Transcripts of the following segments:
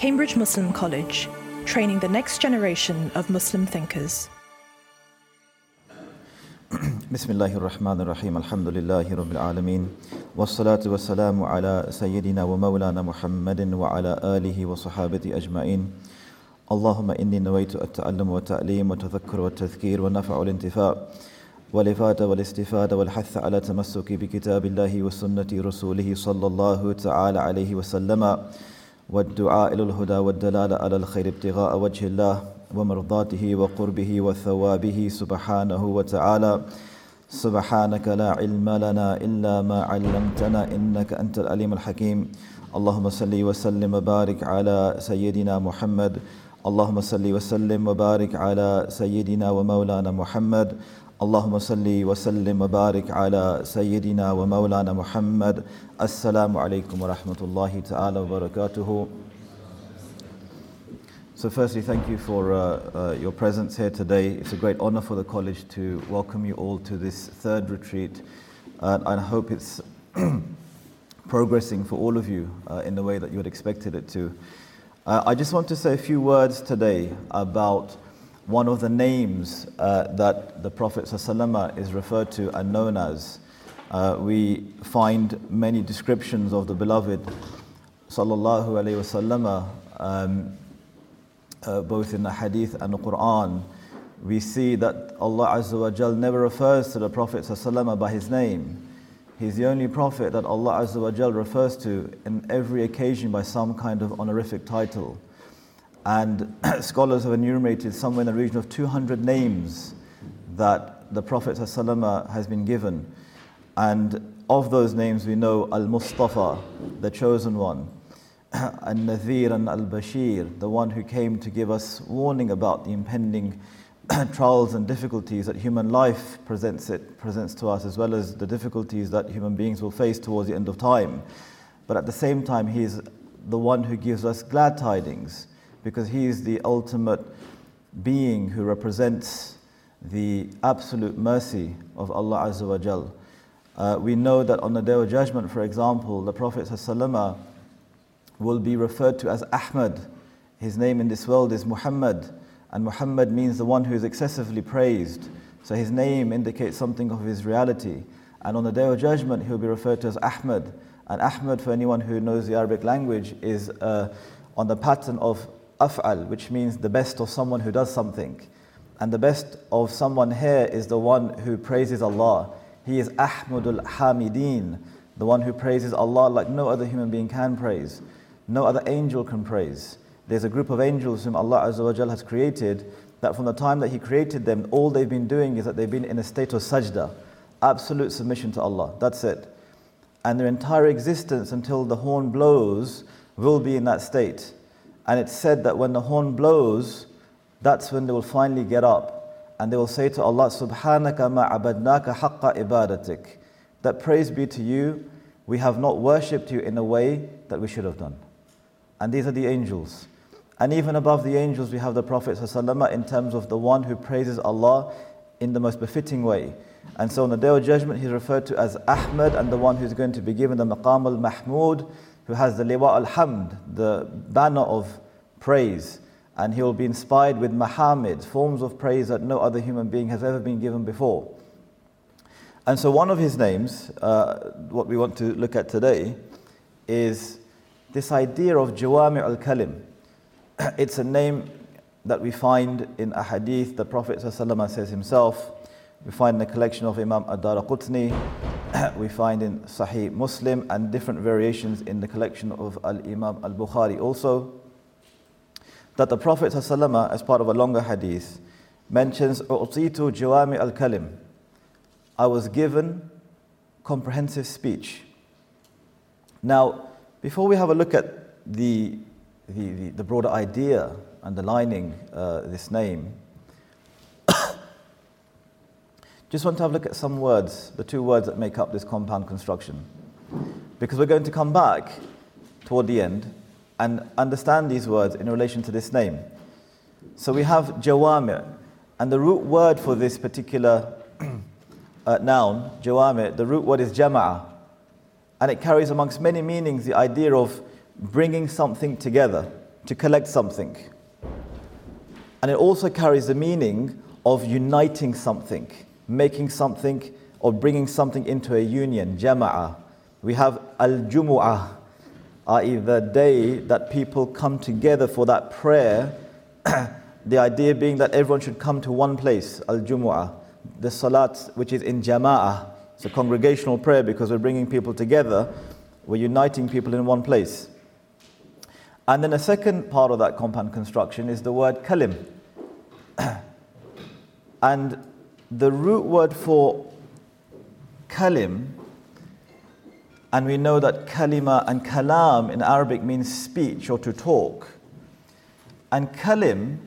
Cambridge Muslim College, training the next generation of Muslim thinkers. بسم الله الرحمن الرحيم الحمد لله رب العالمين والصلاة والسلام على سيدنا ومولانا محمد وعلى آله وصحابته أجمعين اللهم إني نويت التعلم والتعليم والتذكر والتذكير والنفع والانتفاع والإفادة والاستفادة والحث على تمسك بكتاب الله وسنة رسوله صلى الله تعالى عليه وسلم والدعاء إلى الهدى والدلالة على الخير ابتغاء وجه الله ومرضاته وقربه وثوابه سبحانه وتعالى. سبحانك لا علم لنا إلا ما علمتنا إنك أنت العليم الحكيم. اللهم صل وسلم وبارك على سيدنا محمد. اللهم صل وسلم وبارك على سيدنا ومولانا محمد. اللهم صل وسلم وبارك على سيدنا ومولانا محمد السلام عليكم ورحمة الله تعالى وبركاته So firstly, thank you for uh, uh, your presence here today. It's a great honor for the college to welcome you all to this third retreat. Uh, and I hope it's progressing for all of you uh, in the way that you had expected it to. Uh, I just want to say a few words today about one of the names uh, that the Prophet ﷺ is referred to and known as. Uh, we find many descriptions of the beloved sallallahu alaihi wasallam, um, uh, both in the Hadith and the Quran. We see that Allah Azza wa Jal never refers to the Prophet ﷺ by his name. He's the only Prophet that Allah Azza wa Jal refers to in every occasion by some kind of honorific title. And scholars have enumerated somewhere in the region of 200 names that the Prophet ﷺ has been given. And of those names, we know Al Mustafa, the chosen one, Al Nadhir and Al Bashir, the one who came to give us warning about the impending trials and difficulties that human life presents, it, presents to us, as well as the difficulties that human beings will face towards the end of time. But at the same time, He is the one who gives us glad tidings because he is the ultimate being who represents the absolute mercy of Allah Azza wa Jal. Uh, we know that on the day of judgment, for example, the Prophet ﷺ will be referred to as Ahmad. His name in this world is Muhammad, and Muhammad means the one who is excessively praised. So his name indicates something of his reality. And on the day of judgment, he will be referred to as Ahmad. And Ahmad, for anyone who knows the Arabic language, is uh, on the pattern of af'al, which means the best of someone who does something. And the best of someone here is the one who praises Allah. He is Ahmadul Hamideen, the one who praises Allah like no other human being can praise, no other angel can praise. There's a group of angels whom Allah Azza has created that from the time that He created them, all they've been doing is that they've been in a state of sajda, absolute submission to Allah. That's it. And their entire existence until the horn blows will be in that state. And it's said that when the horn blows, that's when they will finally get up and they will say to Allah, Subhanaka ma haqqa ibadatik. That praise be to you, we have not worshipped you in a way that we should have done. And these are the angels. And even above the angels, we have the Prophet ﷺ in terms of the one who praises Allah in the most befitting way. And so on the day of judgment, he's referred to as Ahmad and the one who's going to be given the Maqam al Mahmud, who has the liwa al-hamd, the banner of praise. And he will be inspired with mahamid, forms of praise that no other human being has ever been given before. And so one of his names, uh, what we want to look at today, is this idea of Jawami al-Kalim. It's a name that we find in a hadith, the Prophet says himself, we find in the collection of Imam Ad-Daraqutni, we find in Sahih Muslim and different variations in the collection of Al-Imam Al-Bukhari also that the Prophet ﷺ, as part of a longer hadith mentions U'titu Jawami al-Kalim I was given comprehensive speech. Now, before we have a look at the, the, the, the broader idea underlining uh, this name, just want to have a look at some words, the two words that make up this compound construction. Because we're going to come back toward the end and understand these words in relation to this name. So we have jawami, and the root word for this particular uh, noun, jawami, the root word is jama'a, and it carries amongst many meanings the idea of bringing something together. to collect something. And it also carries the meaning of uniting something, making something or bringing something into a union, jama'ah. We have al-jumu'ah, i.e. the day that people come together for that prayer. the idea being that everyone should come to one place, al-jumu'ah. The salat, which is in jama'ah, it's a congregational prayer because we're bringing people together, we're uniting people in one place. And then a second part of that compound construction is the word kalim. and the root word for kalim, and we know that kalima and kalam in Arabic means speech or to talk. And kalim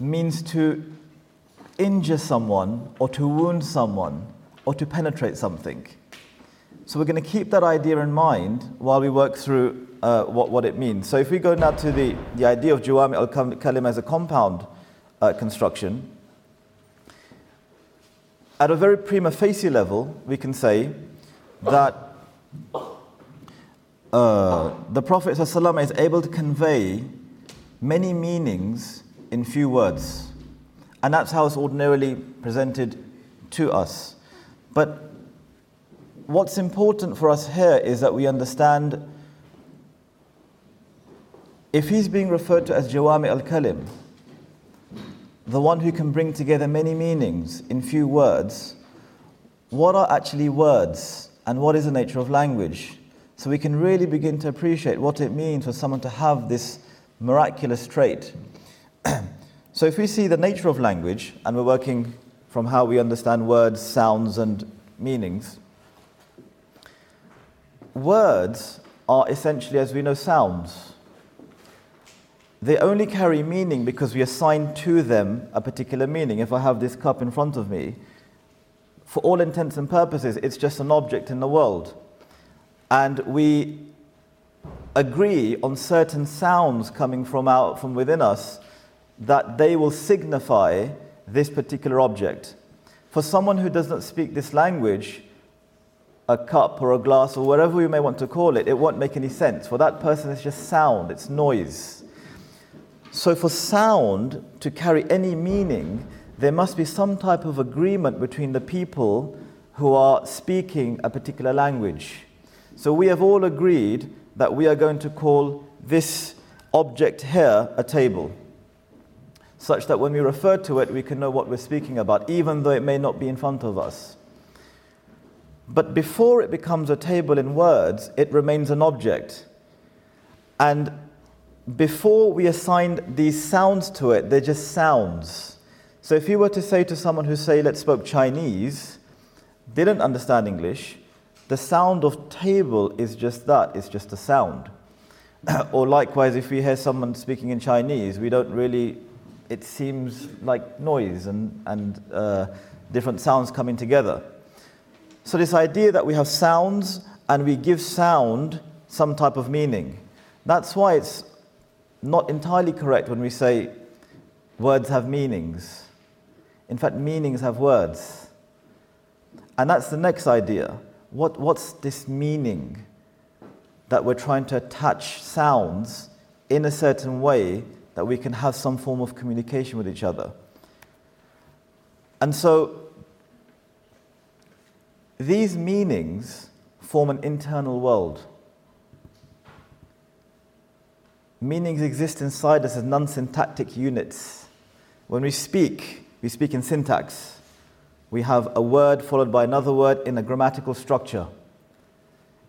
means to injure someone or to wound someone or to penetrate something. So we're going to keep that idea in mind while we work through uh, what, what it means. So if we go now to the, the idea of Jawami al Kalim as a compound uh, construction, at a very prima facie level, we can say that uh, the Prophet ﷺ is able to convey many meanings in few words. And that's how it's ordinarily presented to us. But what's important for us here is that we understand if he's being referred to as Jawami al Kalim, the one who can bring together many meanings in few words, what are actually words and what is the nature of language? So we can really begin to appreciate what it means for someone to have this miraculous trait. so if we see the nature of language, and we're working from how we understand words, sounds, and meanings, words are essentially, as we know, sounds. They only carry meaning because we assign to them a particular meaning. If I have this cup in front of me, for all intents and purposes, it's just an object in the world. And we agree on certain sounds coming from out from within us that they will signify this particular object. For someone who does not speak this language, a cup or a glass or whatever you may want to call it, it won't make any sense. For that person, it's just sound, it's noise. So, for sound to carry any meaning, there must be some type of agreement between the people who are speaking a particular language. So, we have all agreed that we are going to call this object here a table, such that when we refer to it, we can know what we're speaking about, even though it may not be in front of us. But before it becomes a table in words, it remains an object. And before we assigned these sounds to it, they're just sounds. So if you were to say to someone who say, let's spoke Chinese, didn't understand English, the sound of table is just that, it's just a sound. or likewise, if we hear someone speaking in Chinese, we don't really, it seems like noise and, and uh, different sounds coming together. So, this idea that we have sounds and we give sound some type of meaning, that's why it's not entirely correct when we say words have meanings. In fact, meanings have words. And that's the next idea. What, what's this meaning that we're trying to attach sounds in a certain way that we can have some form of communication with each other? And so, these meanings form an internal world. Meanings exist inside us as non syntactic units. When we speak, we speak in syntax. We have a word followed by another word in a grammatical structure.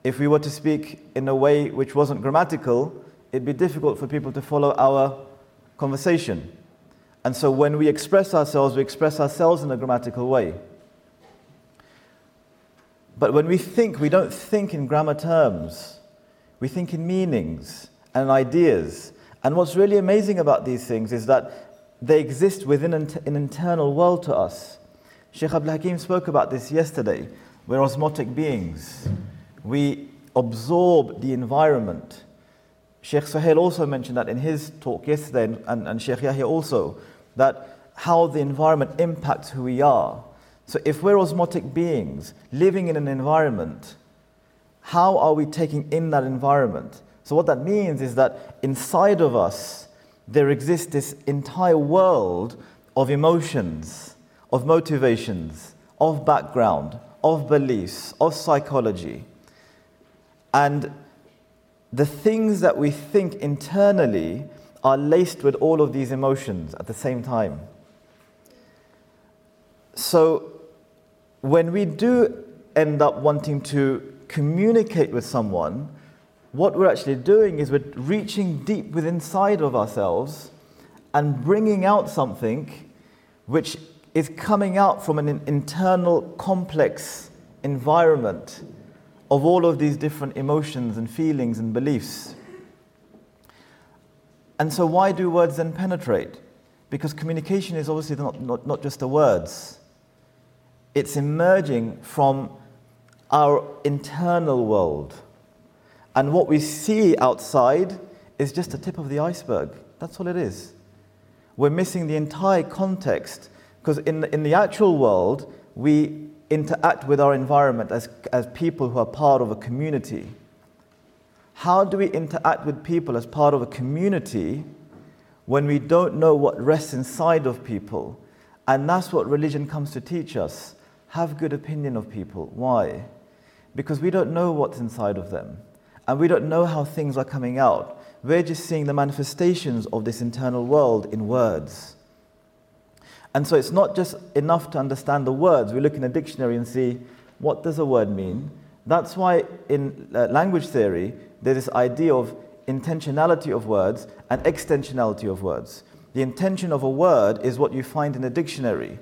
If we were to speak in a way which wasn't grammatical, it'd be difficult for people to follow our conversation. And so when we express ourselves, we express ourselves in a grammatical way. But when we think, we don't think in grammar terms, we think in meanings and ideas. And what's really amazing about these things is that they exist within an, internal world to us. Sheikh Abdul Hakim spoke about this yesterday. We're osmotic beings. We absorb the environment. Sheikh Suhail also mentioned that in his talk yesterday, and, and, and Sheikh Yahya also, that how the environment impacts who we are. So if we're osmotic beings living in an environment, how are we taking in that environment? So, what that means is that inside of us, there exists this entire world of emotions, of motivations, of background, of beliefs, of psychology. And the things that we think internally are laced with all of these emotions at the same time. So, when we do end up wanting to communicate with someone, what we're actually doing is we're reaching deep within inside of ourselves and bringing out something which is coming out from an internal complex environment of all of these different emotions and feelings and beliefs. And so, why do words then penetrate? Because communication is obviously not, not, not just the words, it's emerging from our internal world. And what we see outside is just the tip of the iceberg. That's all it is. We're missing the entire context because in in the actual world, we interact with our environment as, as people who are part of a community. How do we interact with people as part of a community when we don't know what rests inside of people? And that's what religion comes to teach us. Have good opinion of people. Why? Because we don't know what's inside of them. And we don't know how things are coming out. We're just seeing the manifestations of this internal world in words. And so it's not just enough to understand the words. We look in a dictionary and see what does a word mean. That's why in uh, language theory, there's this idea of intentionality of words and extensionality of words. The intention of a word is what you find in a dictionary.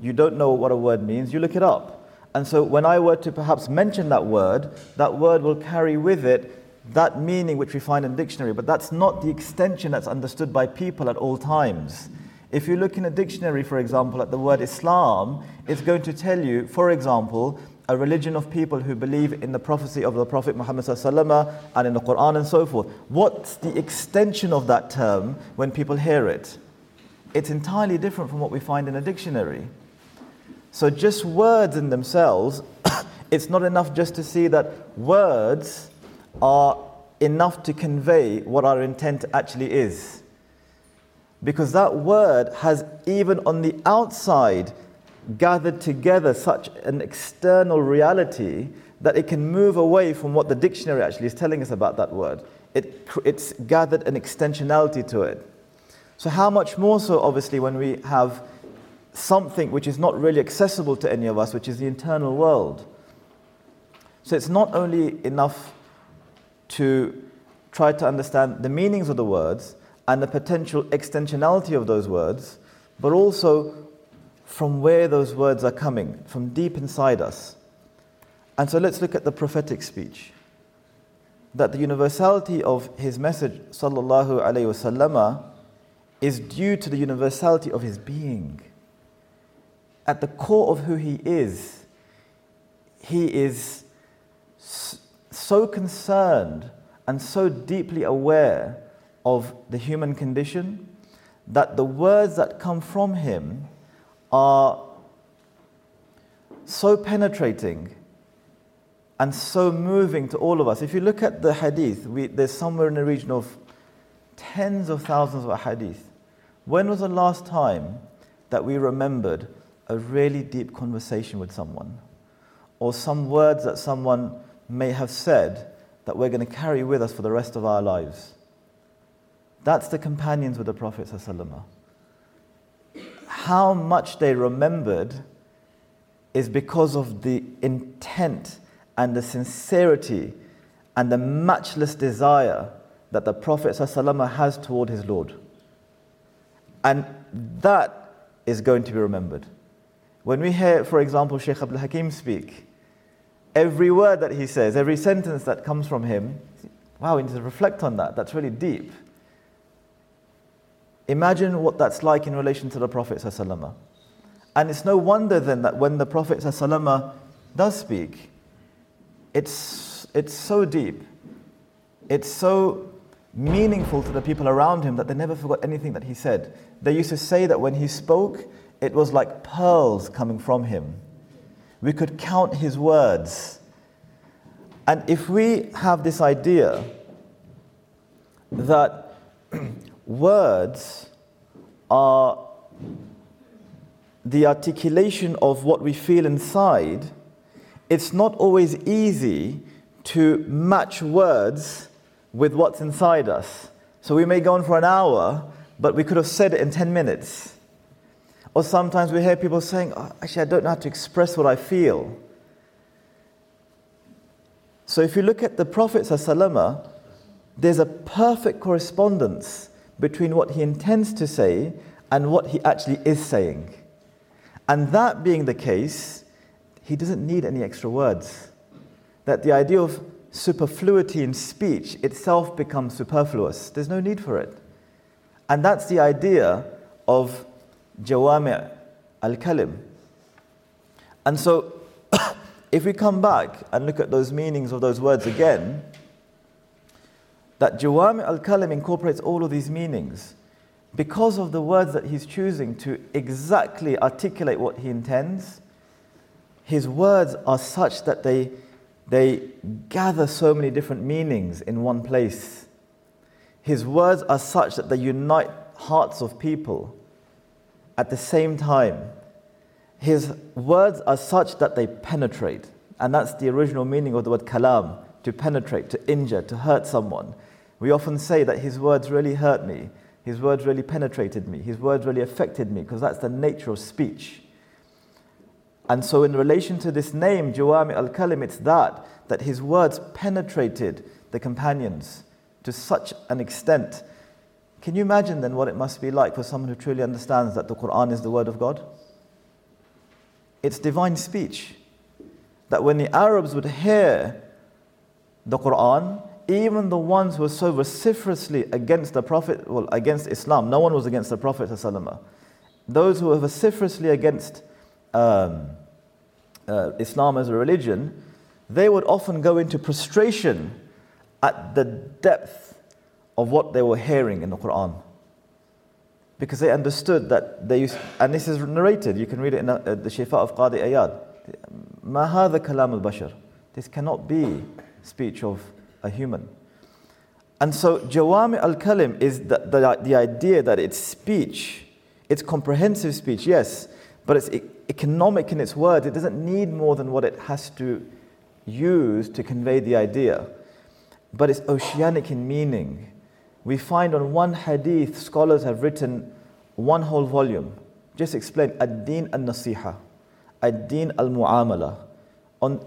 You don't know what a word means, you look it up. And so when I were to perhaps mention that word, that word will carry with it that meaning which we find in dictionary, but that's not the extension that's understood by people at all times. If you look in a dictionary, for example, at the word Islam, it's going to tell you, for example, a religion of people who believe in the prophecy of the Prophet Muhammad and in the Quran and so forth. What's the extension of that term when people hear it? It's entirely different from what we find in a dictionary. So, just words in themselves, it's not enough just to see that words are enough to convey what our intent actually is. Because that word has, even on the outside, gathered together such an external reality that it can move away from what the dictionary actually is telling us about that word. It, it's gathered an extensionality to it. So, how much more so, obviously, when we have something which is not really accessible to any of us, which is the internal world. So, it's not only enough to try to understand the meanings of the words, and the potential extensionality of those words, but also from where those words are coming, from deep inside us. And so let's look at the prophetic speech. That the universality of his message, sallallahu alayhi wasallam, is due to the universality of his being. At the core of who he is, he is so concerned and so deeply aware of the human condition that the words that come from him are so penetrating and so moving to all of us. If you look at the hadith, we, there's somewhere in the region of tens of thousands of hadith. When was the last time that we remembered a really deep conversation with someone? Or some words that someone may have said that we're going to carry with us for the rest of our lives? That's the companions with the Prophet. How much they remembered is because of the intent and the sincerity and the matchless desire that the Prophet has toward his Lord. And that is going to be remembered. When we hear, for example, Sheikh Abdul Hakim speak, every word that he says, every sentence that comes from him, wow, we need to reflect on that. That's really deep. Imagine what that's like in relation to the Prophet. And it's no wonder then that when the Prophet does speak, it's, it's so deep, it's so meaningful to the people around him that they never forgot anything that he said. They used to say that when he spoke, it was like pearls coming from him. We could count his words. And if we have this idea that words are the articulation of what we feel inside, it's not always easy to match words with what's inside us. So we may go on for an hour, but we could have said it in 10 minutes. Or sometimes we hear people saying, oh, actually, I don't know how to express what I feel. So if you look at the Prophet, there's a perfect correspondence between what he intends to say and what he actually is saying. And that being the case, he doesn't need any extra words. That the idea of superfluity in speech itself becomes superfluous. There's no need for it. And that's the idea of jawami' al-kalim. And so, if we come back and look at those meanings of those words again, that jawami' al-kalim incorporates all of these meanings because of the words that he's choosing to exactly articulate what he intends, his words are such that they, they gather so many different meanings in one place. His words are such that they unite hearts of people at the same time. His words are such that they penetrate. And that's the original meaning of the word kalam to penetrate, to injure, to hurt someone. We often say that his words really hurt me his words really penetrated me. His words really affected me because that's the nature of speech. And so, in relation to this name, Jawami al Kalim, it's that, that his words penetrated the companions to such an extent. Can you imagine then what it must be like for someone who truly understands that the Quran is the word of God? It's divine speech. That when the Arabs would hear the Quran, even the ones who were so vociferously against the Prophet, well, against Islam, no one was against the Prophet. Those who were vociferously against um, uh, Islam as a religion, they would often go into prostration at the depth of what they were hearing in the Quran. Because they understood that they used, and this is narrated, you can read it in the, uh, Shifa of Qadi Ayad. Ma kalam al-bashar. This cannot be speech of a human. And so Jawami al Kalim is the, the, the idea that it's speech, it's comprehensive speech, yes, but it's economic in its words. It doesn't need more than what it has to use to convey the idea. But it's oceanic in meaning We find on one hadith, scholars have written one whole volume. Just explain Ad-Din al-Nasiha, Ad-Din al-Mu'amala, on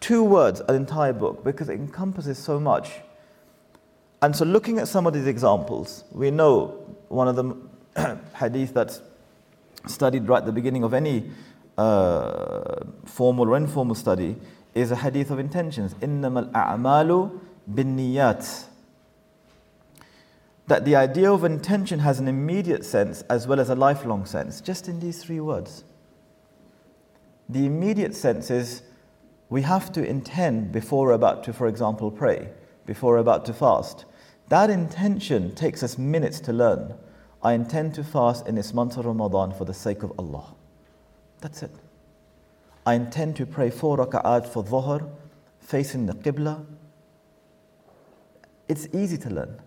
two words, an entire book, because it encompasses so much. And so, looking at some of these examples, we know one of the hadith that's studied right at the beginning of any uh, formal or informal study is a hadith of intentions. إِنَّمَا الْأَعْمَالُ بِالنِّيَّاتِ that the idea of intention has an immediate sense as well as a lifelong sense, just in these three words. The immediate sense is we have to intend before we're about to, for example, pray, before we're about to fast. That intention takes us minutes to learn. I intend to fast in this month of Ramadan for the sake of Allah. That's it. I intend to pray four raka'at for dhuhr, facing the Qibla. It's easy to learn.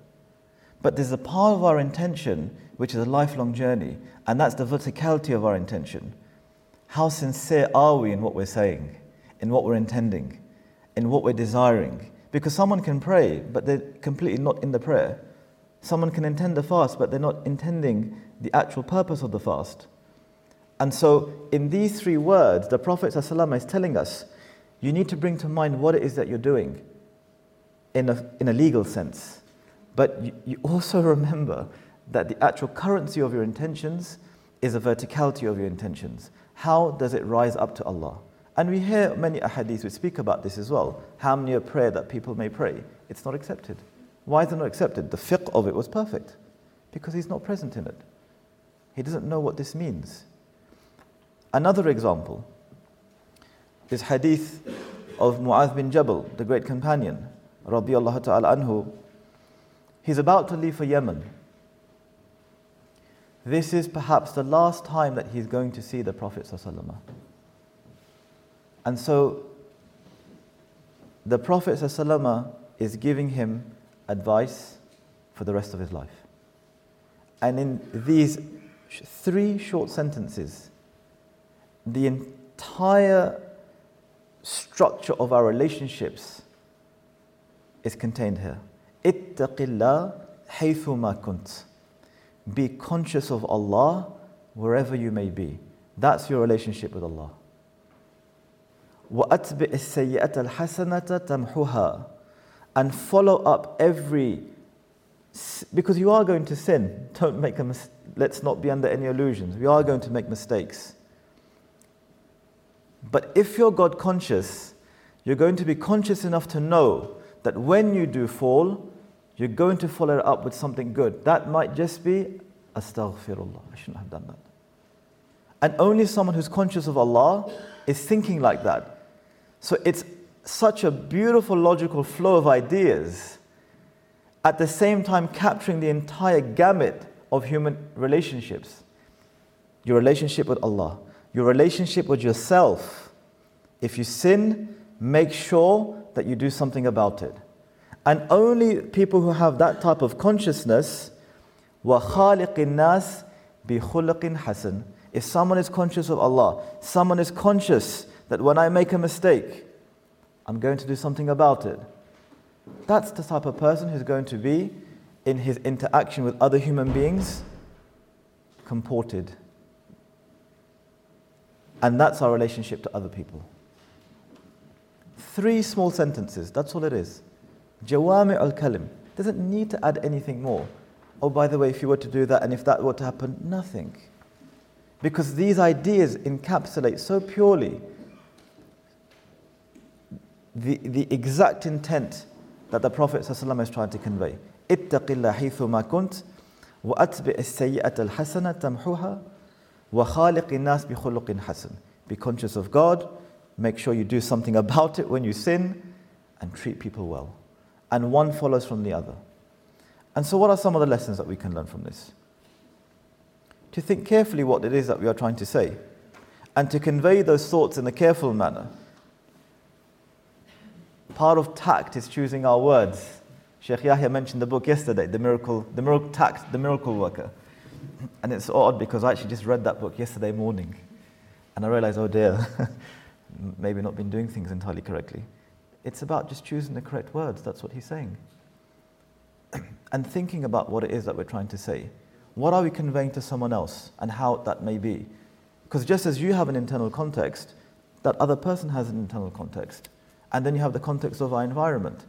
But there's a part of our intention which is a lifelong journey, and that's the verticality of our intention. How sincere are we in what we're saying? in what we're intending, in what we're desiring. Because someone can pray, but they're completely not in the prayer. Someone can intend a fast, but they're not intending the actual purpose of the fast. And so, in these three words, the Prophet ﷺ is telling us you need to bring to mind what it is that you're doing in a, in a legal sense. But you, you also remember that the actual currency of your intentions is a verticality of your intentions. How does it rise up to Allah? And we hear many ahadith which speak about this as well. How many a prayer that people may pray? It's not accepted. Why is it not accepted? The fiqh of it was perfect because he's not present in it. He doesn't know what this means. Another example is hadith of Mu'adh bin Jabal, the great companion, radiallahu ta'ala anhu. He's about to leave for Yemen. This is perhaps the last time that he's going to see the Prophet and so the Prophet is giving him advice for the rest of his life. And in these three short sentences, the entire structure of our relationships is contained here. Ittaqillah haythuma kunt. Be conscious of Allah wherever you may be. That's your relationship with Allah. وَأَتْبِعِ السَّيِّئَةَ الْحَسَنَةَ تَمْحُهَا And follow up every because you are going to sin. Don't make a mis- let's not be under any illusions. We are going to make mistakes. But if you're God conscious, you're going to be conscious enough to know that when you do fall, you're going to follow it up with something good. That might just be astaghfirullah. I shouldn't have done that. And only someone who's conscious of Allah is thinking like that. So it's such a beautiful logical flow of ideas at the same time capturing the entire gamut of human relationships your relationship with Allah, your relationship with yourself. If you sin, make sure that you do something about it. And only people who have that type of consciousness, وَخَالِقِ النَّاسِ بِخُلَقٍ حَسَنٍ If someone is conscious of Allah, someone is conscious that when I make a mistake, I'm going to do something about it that's the type of person who's going to be, in his interaction with other human beings, comported. And that's our relationship to other people. Three small sentences, that's all it is. Jawami al kalim. Doesn't need to add anything more. Oh, by the way, if you were to do that and if that were to happen, nothing. Because these ideas encapsulate so purely the, the exact intent that the Prophet ﷺ is trying to convey. اتق الله حيثما كنت وأتبع السيئة الحسنة تمحوها وخالق الناس بخلق حسن. Be conscious of God, make sure you do something about it when you sin, and treat people well. And one follows from the other. And so, what are some of the lessons that we can learn from this? To think carefully what it is that we are trying to say, and to convey those thoughts in a careful manner Part of tact is choosing our words. Sheikh Yahya mentioned the book yesterday, The Miracle, the Miracle Tact, The Miracle Worker. And it's odd because I actually just read that book yesterday morning. And I realized, oh dear, maybe not been doing things entirely correctly. It's about just choosing the correct words. That's what he's saying. and thinking about what it is that we're trying to say. What are we conveying to someone else and how that may be? Because just as you have an internal context, that other person has an internal context. And then you have the context of our environment.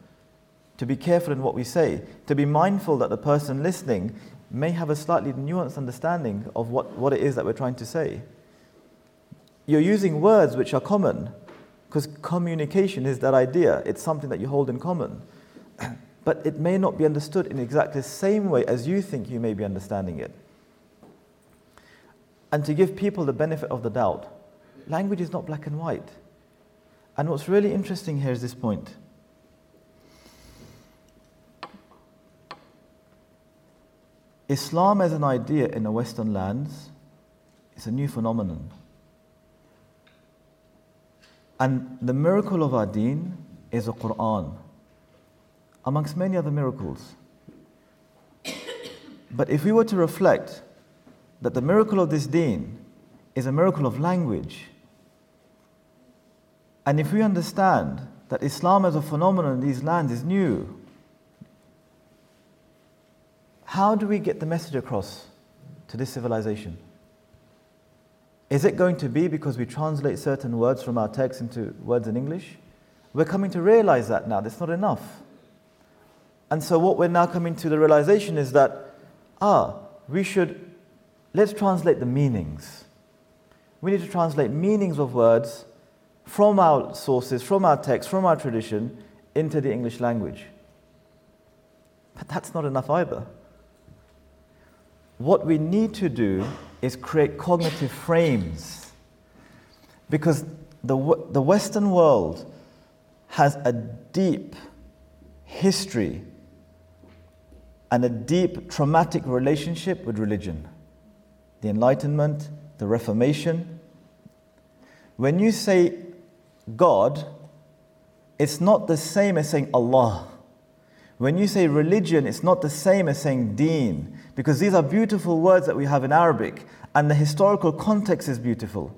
To be careful in what we say, to be mindful that the person listening may have a slightly nuanced understanding of what, what it is that we're trying to say. You're using words which are common, because communication is that idea, it's something that you hold in common. but it may not be understood in exactly the same way as you think you may be understanding it. And to give people the benefit of the doubt, language is not black and white. And what's really interesting here is this point. Islam as an idea in the Western lands is a new phenomenon. And the miracle of our deen is the Quran, amongst many other miracles. But if we were to reflect that the miracle of this deen is a miracle of language, and if we understand that Islam as a phenomenon in these lands is new, how do we get the message across to this civilization? Is it going to be because we translate certain words from our text into words in English? We're coming to realize that now. That's not enough. And so, what we're now coming to the realization is that, ah, we should, let's translate the meanings. We need to translate meanings of words from our sources, from our text, from our tradition, into the English language. But that's not enough either. What we need to do is create cognitive frames. Because the, the Western world has a deep history and a deep traumatic relationship with religion. The Enlightenment, the Reformation. When you say God, it's not the same as saying Allah. When you say religion, it's not the same as saying deen, because these are beautiful words that we have in Arabic, and the historical context is beautiful.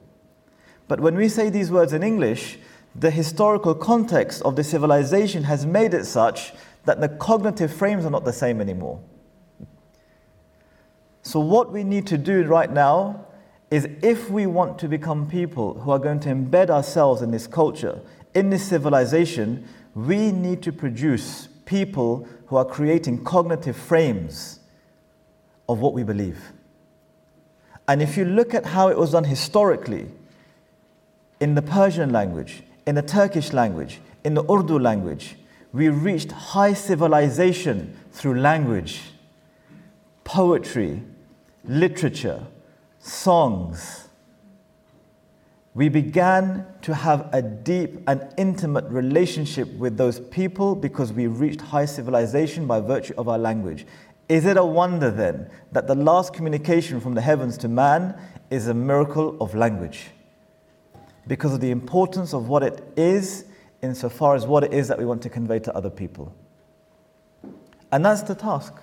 But when we say these words in English, the historical context of the civilization has made it such that the cognitive frames are not the same anymore. So, what we need to do right now is if we want to become people who are going to embed ourselves in this culture, in this civilization, we need to produce people who are creating cognitive frames of what we believe. And if you look at how it was done historically, in the Persian language, in the Turkish language, in the Urdu language, we reached high civilization through language, poetry, literature, songs. We began to have a deep and intimate relationship with those people because we reached high civilization by virtue of our language. Is it a wonder then that the last communication from the heavens to man is a miracle of language? Because of the importance of what it is, insofar as what it is that we want to convey to other people. And that's the task.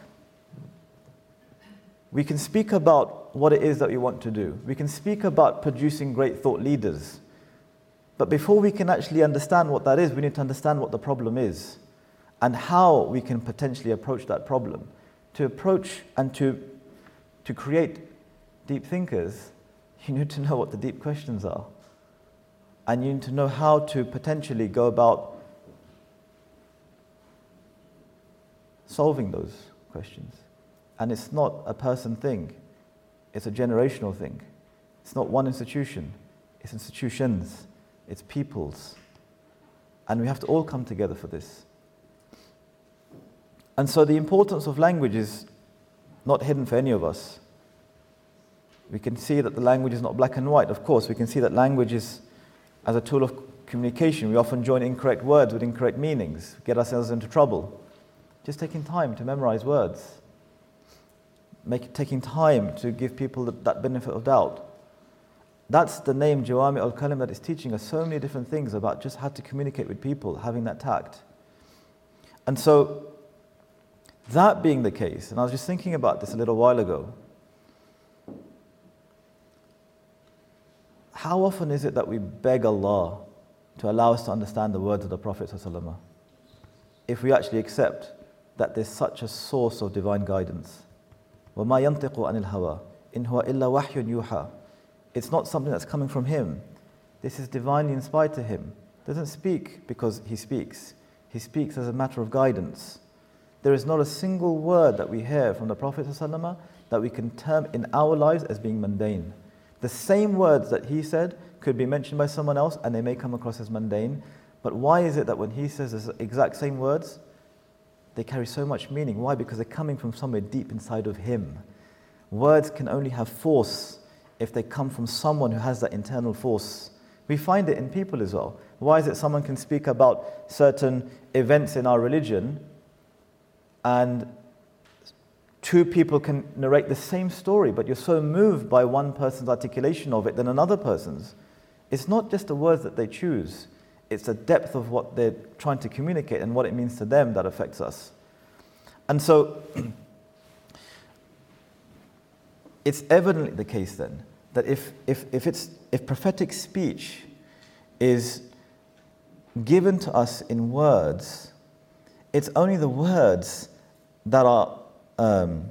We can speak about what it is that we want to do. We can speak about producing great thought leaders. But before we can actually understand what that is, we need to understand what the problem is and how we can potentially approach that problem. To approach and to, to create deep thinkers, you need to know what the deep questions are. And you need to know how to potentially go about solving those questions. And it's not a person thing, it's a generational thing. It's not one institution, it's institutions, it's peoples. And we have to all come together for this. And so the importance of language is not hidden for any of us. We can see that the language is not black and white, of course. We can see that language is as a tool of communication. We often join incorrect words with incorrect meanings, get ourselves into trouble. Just taking time to memorize words make, taking time to give people that, that benefit of doubt. That's the name Jawami al Kalim that is teaching us so many different things about just how to communicate with people, having that tact. And so, that being the case, and I was just thinking about this a little while ago. How often is it that we beg Allah to allow us to understand the words of the Prophet if we actually accept that there's such a source of divine guidance? وَمَا يَنطِقُ عَنِ الْهَوَىٰ إِنْ هُوَ إِلَّا وَحْيٌ يُوحَىٰ It's not something that's coming from him. This is divinely inspired to him. Doesn't speak because he speaks. He speaks as a matter of guidance. There is not a single word that we hear from the Prophet ﷺ that we can term in our lives as being mundane. The same words that he said could be mentioned by someone else and they may come across as mundane. But why is it that when he says the exact same words, they carry so much meaning. Why? Because they're coming from somewhere deep inside of Him. Words can only have force if they come from someone who has that internal force. We find it in people as well. Why is it someone can speak about certain events in our religion and two people can narrate the same story, but you're so moved by one person's articulation of it than another person's? It's not just the words that they choose, it's the depth of what they're trying to communicate and what it means to them that affects us. And so, it's evidently the case then that if, if, if, it's, if prophetic speech is given to us in words, it's only the words that are. Um,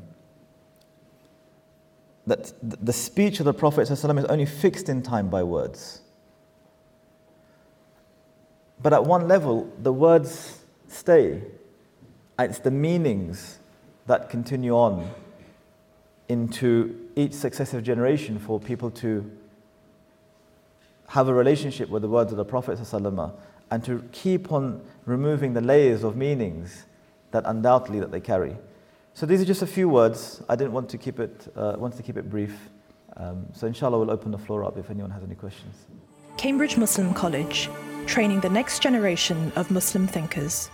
that the speech of the Prophet is only fixed in time by words. But at one level, the words stay. It's the meanings that continue on into each successive generation for people to have a relationship with the words of the Prophet and to keep on removing the layers of meanings that undoubtedly that they carry. So these are just a few words. I didn't want to keep it, uh, wanted to keep it brief. Um, so inshallah, we'll open the floor up if anyone has any questions. Cambridge Muslim College training the next generation of Muslim thinkers.